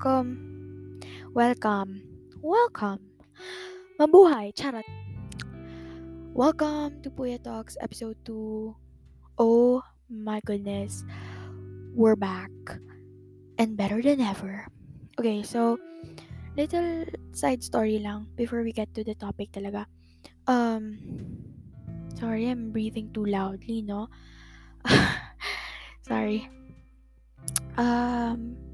welcome, welcome, welcome. Mabuhay, charot. Welcome to Puyat Talks episode 2. Oh my goodness. We're back. And better than ever. Okay, so little side story lang before we get to the topic talaga. Um sorry, I'm breathing too loudly, no? sorry. Um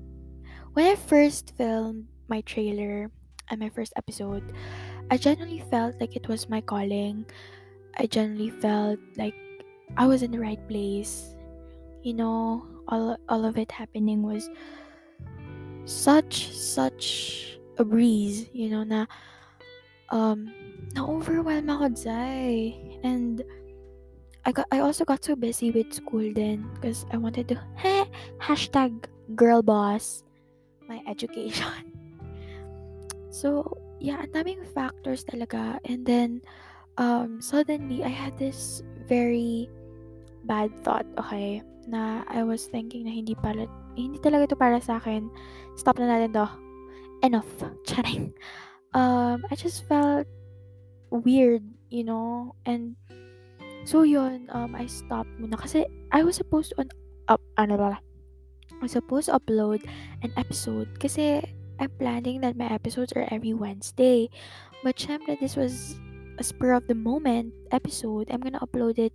when I first filmed my trailer and my first episode, I genuinely felt like it was my calling. I genuinely felt like I was in the right place. You know, all all of it happening was such such a breeze, you know, na um na-overwhelm ako, Zay. And I got I also got so busy with school then because I wanted to heh, hashtag girl boss my education. So, yeah, ang daming factors talaga. And then, um, suddenly, I had this very bad thought, okay? Na I was thinking na hindi pala, hindi talaga ito para sa akin. Stop na natin to. Enough. Charing. Um, I just felt weird, you know? And, so yun, um, I stopped muna. Kasi, I was supposed to, up, ano ba? I was supposed to upload an episode. Kasi, I'm planning that my episodes are every Wednesday. But syempre, this was a spur of the moment episode. I'm gonna upload it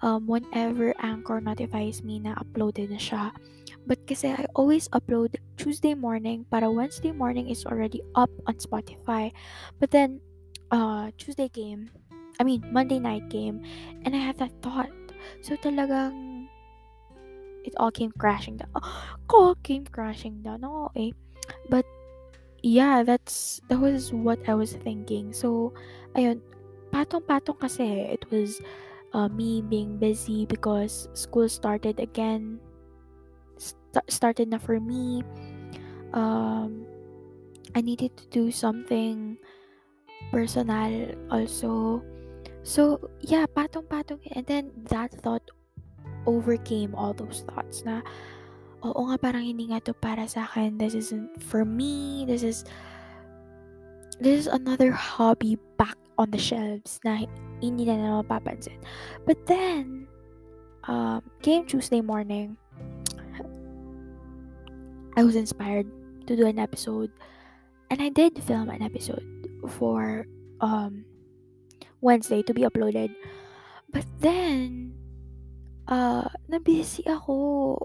um, whenever Anchor notifies me na uploaded na siya. But kasi I always upload Tuesday morning para Wednesday morning is already up on Spotify. But then, uh, Tuesday game, I mean, Monday night game, And I had that thought. So talagang it all came crashing down. Oh, all came crashing down. No, eh. But yeah, that's that was what I was thinking. So, ayun, patong-patong kasi it was uh, me being busy because school started again. St- started na for me. Um, I needed to do something personal also. So, yeah, patong-patong. And then that thought overcame all those thoughts na oo nga parang hindi nga to para sa akin. This isn't for me. This is this is another hobby back on the shelves na hindi na naman mapapansin. But then, um, came Tuesday morning, I was inspired to do an episode. And I did film an episode for um, Wednesday to be uploaded. But then, na-busy ako.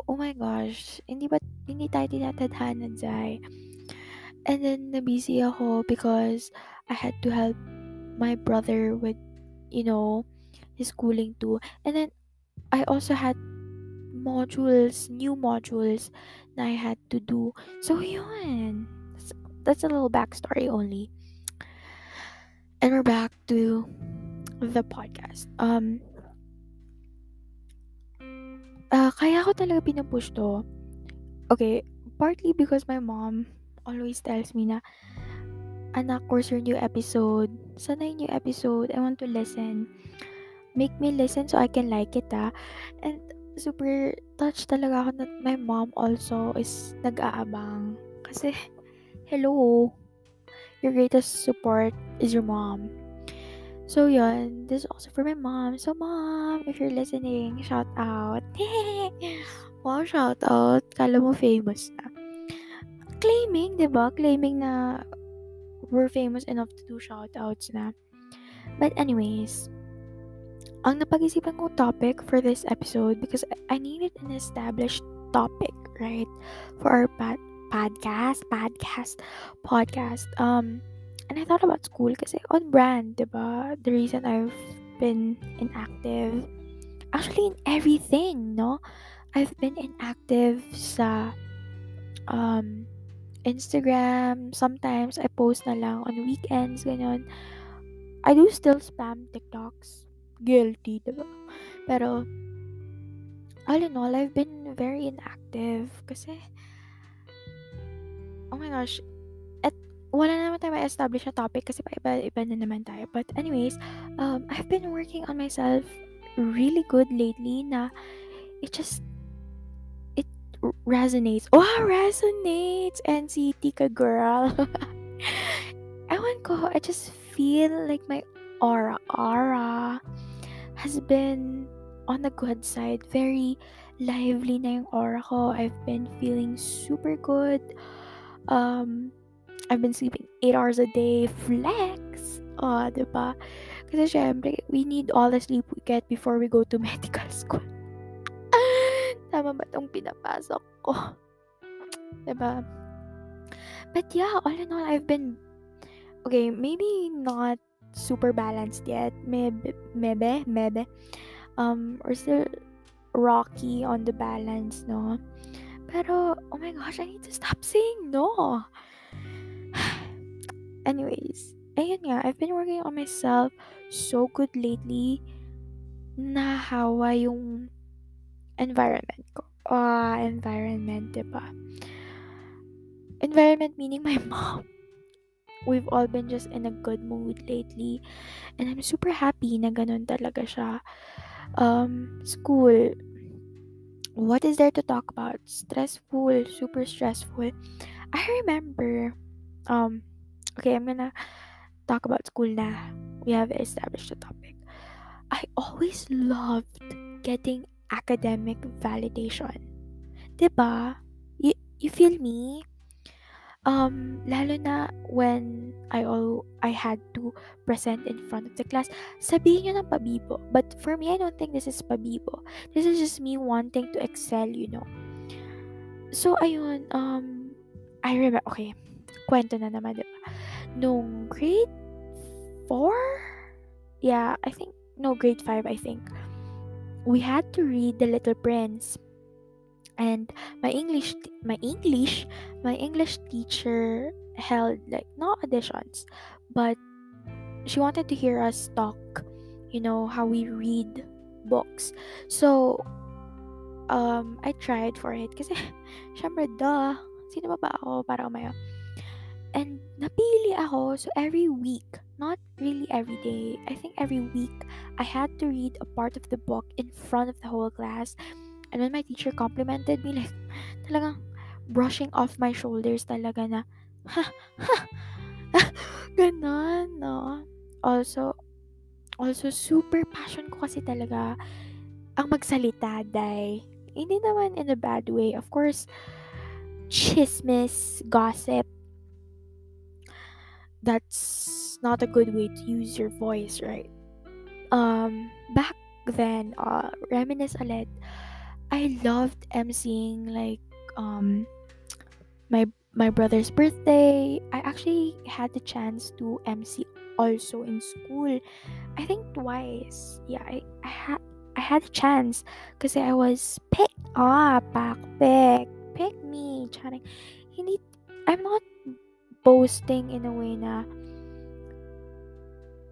Oh my gosh. Hindi ba, hindi tayo tinatadhanan, Zay. And then, na-busy ako because I had to help my brother with, you know, his schooling too. And then, I also had modules, new modules na I had to do. So, yun. That's, that's a little backstory only. And we're back to the podcast. Um, uh, kaya ako talaga pinupush to. Okay, partly because my mom always tells me na, anak, where's your new episode? Sana yung new episode? I want to listen. Make me listen so I can like it, ah. And super touched talaga ako that my mom also is nag-aabang. Kasi, hello, your greatest support is your mom. So, yun. This is also for my mom. So, mom, if you're listening, shout out. wow, shout out. Kala mo famous na. Claiming, di ba? Claiming na we're famous enough to do shout outs na. But anyways, ang napag-isipan kong topic for this episode because I needed an established topic, right? For our pod- podcast, podcast, podcast. Um, and I thought about school kasi on brand, diba? The reason I've been inactive, actually in everything, no? I've been inactive sa um, Instagram. Sometimes I post na lang on weekends, ganyan. I do still spam TikToks. Guilty, diba? Pero, all in all, I've been very inactive kasi, oh my gosh, wala naman tayo ma-establish na topic kasi pa-iba-iba na naman tayo. But anyways, um, I've been working on myself really good lately na it just, it resonates. Oh, resonates! NCT ka, girl. Ewan ko, I just feel like my aura, aura has been on the good side. Very lively na yung aura ko. I've been feeling super good. Um, I've been sleeping 8 hours a day. Flex! Oh, diba? Kasi syempre, we need all the sleep we get before we go to medical school. Tama ba itong pinapasok ko? diba? But yeah, all in all, I've been okay, maybe not super balanced yet. Maybe, maybe, maybe. Um, we're still rocky on the balance, no? Pero, oh my gosh, I need to stop saying no. Anyways, ayun nga, I've been working on myself so good lately. Nahawa yung environment ko. Ah, uh, environment, diba? Environment meaning my mom we've all been just in a good mood lately. And I'm super happy na ganun talaga siya. Um, school. What is there to talk about? Stressful, super stressful. I remember, um, okay, I'm gonna talk about school now. We have established the topic. I always loved getting academic validation. Diba? You, you feel me? um lalo na when I all I had to present in front of the class sabihin niyo ng pabibo but for me I don't think this is pabibo this is just me wanting to excel you know so ayun um I remember okay kwento na naman diba nung grade 4 yeah I think no grade 5 I think. We had to read The Little Prince. And my english my english my english teacher held like no auditions but she wanted to hear us talk you know how we read books. So um i tried for it kasi syempre duh sino ba ba ako? Para umaya and napili ako so every week not really every day i think every week i had to read a part of the book in front of the whole class And when my teacher complimented me, like, talagang brushing off my shoulders talaga na, ha, ha, ganon, no? Also, also, super passion ko kasi talaga ang magsalita, day. Hindi naman in a bad way. Of course, chismis, gossip, that's not a good way to use your voice, right? Um, back then, uh, reminisce ulit, I loved emceeing like um my my brother's birthday. I actually had the chance to MC also in school. I think twice. Yeah, I, I had I had a chance because I was picked up, back pick, pick me, chatting. Hindi, I'm not boasting in a way na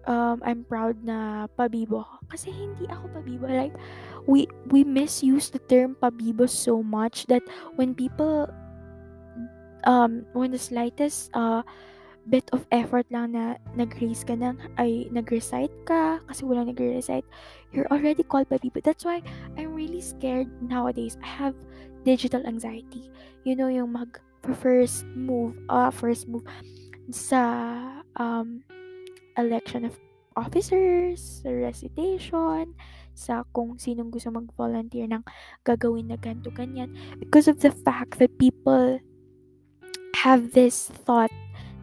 um, I'm proud na pabibo ako. Kasi hindi ako pabibo. Like, we we misuse the term pabibo so much that when people um when the slightest uh bit of effort lang na nag-raise ka nang ay nag-recite ka kasi wala nag-recite you're already called pabibo that's why I'm really scared nowadays I have digital anxiety you know yung mag first move uh first move sa um election of officers recitation sa kung sinong gusto mag-volunteer ng gagawin na ganto ganyan. Because of the fact that people have this thought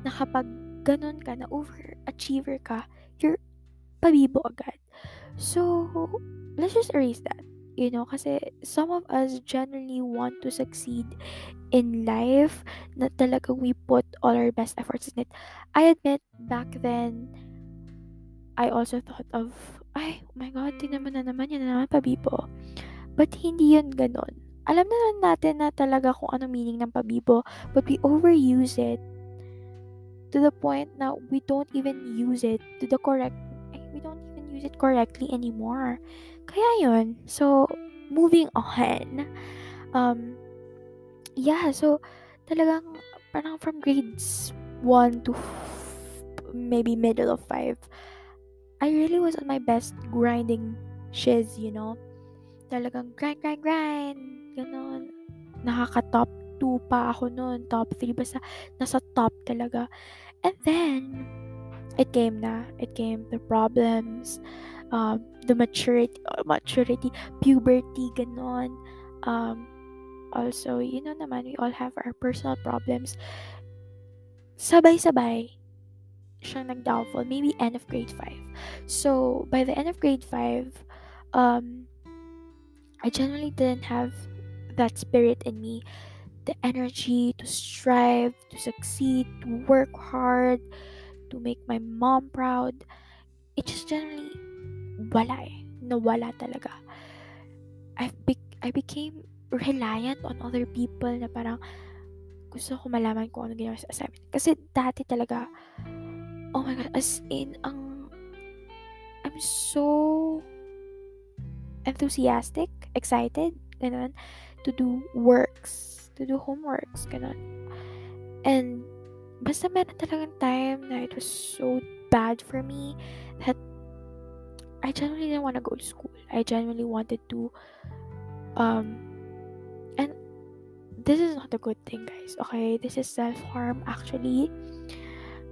na kapag ganun ka na overachiever ka you're pabibo agad. So let's just erase that you know kasi some of us generally want to succeed in life na talaga we put all our best efforts in it I admit back then I also thought of ay, oh my God, tingnan na naman, yan na naman pabibo. But hindi yun ganon. Alam na natin na talaga kung ano meaning ng pabibo, but we overuse it to the point na we don't even use it to the correct, we don't even use it correctly anymore. Kaya yun. So, moving on. Um, yeah, so, talagang parang from grades 1 to maybe middle of 5, I really was on my best grinding shiz, you know? Talagang grind, grind, grind. Ganon. nakaka-top 2 pa ako noon, top 3, basta nasa top talaga. And then, it came na. It came the problems, um, the maturity, uh, maturity, puberty, ganon. Um, also, you know naman, we all have our personal problems. Sabay-sabay siyang nag-downfall. Maybe end of grade 5. So, by the end of grade 5, um, I generally didn't have that spirit in me the energy to strive, to succeed, to work hard, to make my mom proud. It just generally wala eh. Nawala talaga. I, be- I became reliant on other people na parang gusto ko malaman kung ano ginawa sa assignment. Kasi dati talaga, oh my god, as in, ang, I'm so enthusiastic, excited, ganun, to do works, to do homeworks, ganun. And, basta meron talagang time na it was so bad for me that I genuinely didn't want to go to school. I genuinely wanted to, um, this is not a good thing, guys. Okay, this is self harm actually.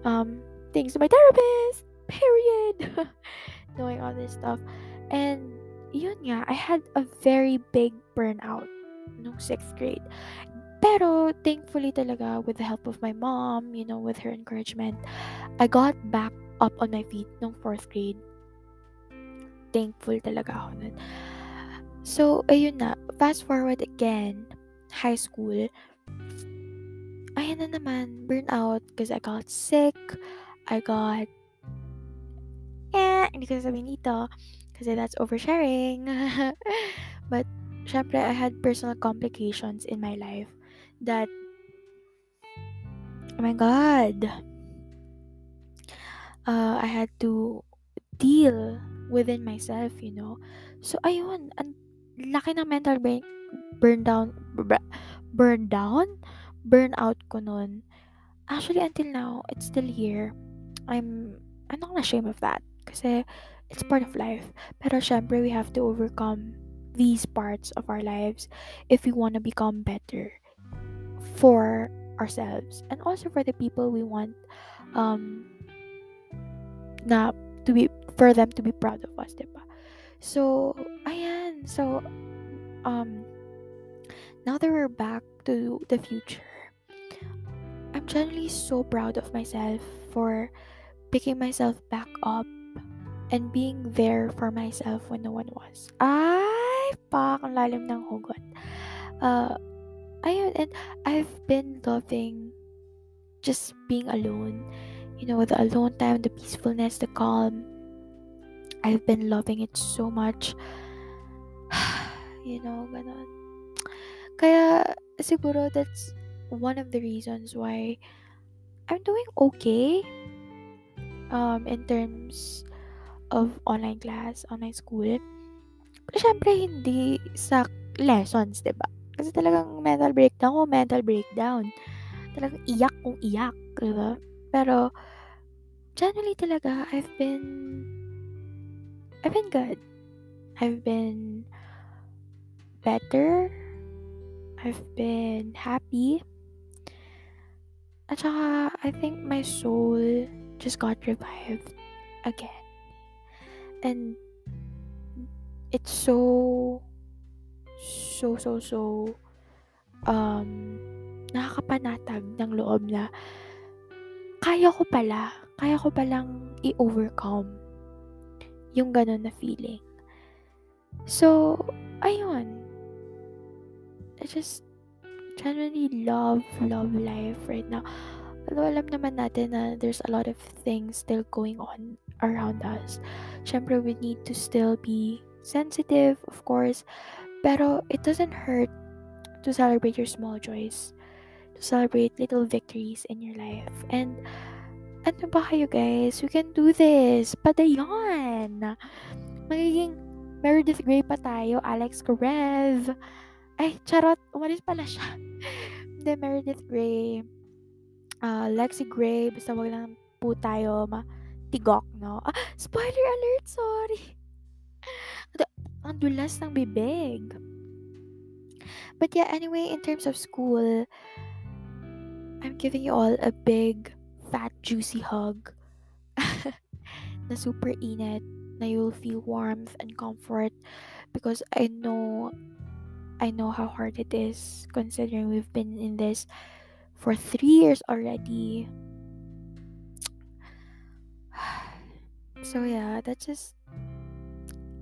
Um, thanks to my therapist. Period. Knowing all this stuff, and yun nga, I had a very big burnout no sixth grade. Pero thankfully talaga with the help of my mom, you know, with her encouragement, I got back up on my feet nung fourth grade. Thankful talaga ako nun. So, ayun na. Fast forward again. High school. Ayan na naman. Burnout. Because I got sick. I got... Eh, hindi ko sasabihin dito. Kasi that's oversharing. But, syempre, I had personal complications in my life that oh my god uh, I had to deal within myself you know so ayun ang laki ng mental brain burn down burn down burn out ko nun actually until now it's still here I'm I'm not ashamed of that kasi it's part of life pero syempre we have to overcome these parts of our lives if we want to become better for ourselves and also for the people we want um na to be for them to be proud of us, diba? So, ayan. So, um, now that we're back to the future, I'm genuinely so proud of myself for picking myself back up and being there for myself when no one was. Ay, pak, ang lalim ng hugot. Uh, ayun, and I've been loving just being alone. You know, the alone time, the peacefulness, the calm. I've been loving it so much. You know, ganon. Kaya, siguro that's one of the reasons why I'm doing okay um, in terms of online class, online school. Pero syempre, hindi sa lessons, ba Kasi talagang mental breakdown ko, mental breakdown. Talagang iyak kung iyak, diba? Pero, generally talaga, I've been, I've been good. I've been better. I've been happy. At saka, I think my soul just got revived again. And it's so so, so, so, um, nakakapanatag ng loob na kaya ko pala, kaya ko palang i-overcome yung ganun na feeling. So, ayun. I just genuinely love, love life right now. Although alam naman natin na there's a lot of things still going on around us. Siyempre, we need to still be sensitive, of course. Pero it doesn't hurt to celebrate your small joys, to celebrate little victories in your life. And ano ba kayo guys? We can do this. Padayon! Magiging Meredith Grey pa tayo, Alex Karev. Ay, charot. Umalis pala siya. Hindi, Meredith Grey. Uh, Lexi Gray. Basta wag lang po tayo matigok, no? Ah, spoiler alert! Sorry! ang dulas ng bibig. But yeah, anyway, in terms of school, I'm giving you all a big, fat, juicy hug. na super init, na you'll feel warmth and comfort because I know I know how hard it is considering we've been in this for 3 years already. So yeah, that's just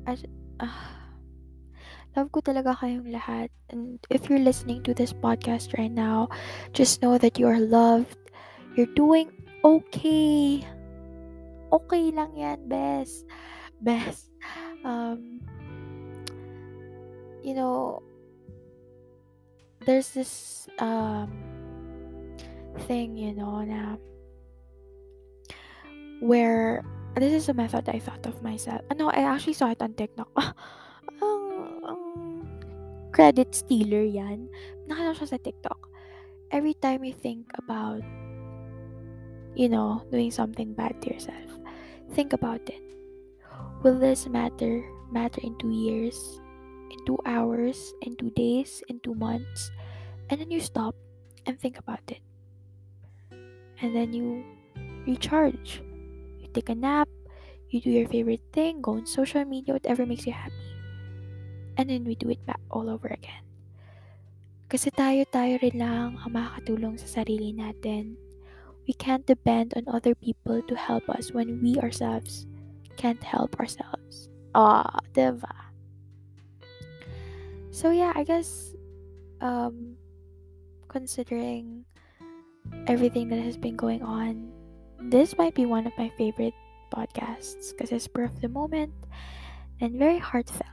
I, uh, love ko talaga kayong lahat. And if you're listening to this podcast right now, just know that you are loved. You're doing okay. Okay lang yan, best. Best. Um, you know, there's this um thing, you know, na where this is a method I thought of myself. Uh, no, I actually saw it on TikTok. Ang ang credit stealer yan. Nakita siya sa TikTok. Every time you think about, you know, doing something bad to yourself, think about it. Will this matter? Matter in two years, in two hours, in two days, in two months? And then you stop and think about it. And then you recharge You take a nap, you do your favorite thing, go on social media, whatever makes you happy. And then we do it back all over again. Kasi tayo-tayo rin lang ang makakatulong sa sarili natin. We can't depend on other people to help us when we ourselves can't help ourselves. Ah, diba? So yeah, I guess um considering everything that has been going on this might be one of my favorite podcasts because it's spur of the moment and very heartfelt.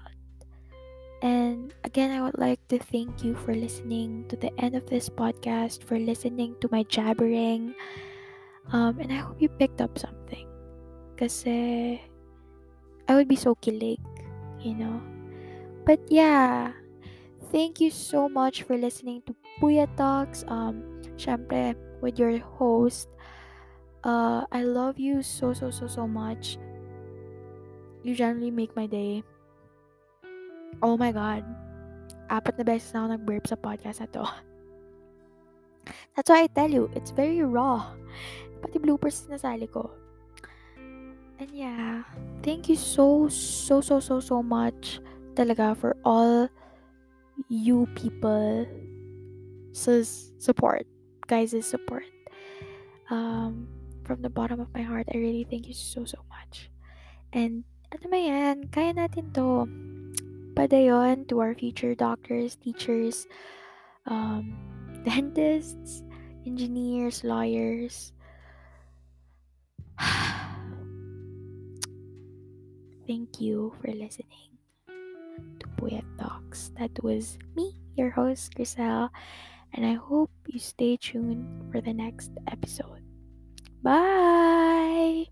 And again, I would like to thank you for listening to the end of this podcast, for listening to my jabbering. Um, and I hope you picked up something. Because I would be so kilig, you know. But yeah, thank you so much for listening to Puyat Talks. Um, syempre, with your host, uh, I love you so, so, so, so much. You generally make my day. Oh my God. Apat na beses na ako nag-burp sa podcast na to. That's why I tell you, it's very raw. Pati bloopers na sali ko. And yeah, thank you so, so, so, so, so much talaga for all you people support. Guys' support. Um, from the bottom of my heart, I really thank you so, so much. And, ano ba? Kaya natin to. Padayon to our future doctors, teachers, um, dentists, engineers, lawyers. Thank you for listening to Puyat Talks. That was me, your host, Chricel, and I hope you stay tuned for the next episode. Bye.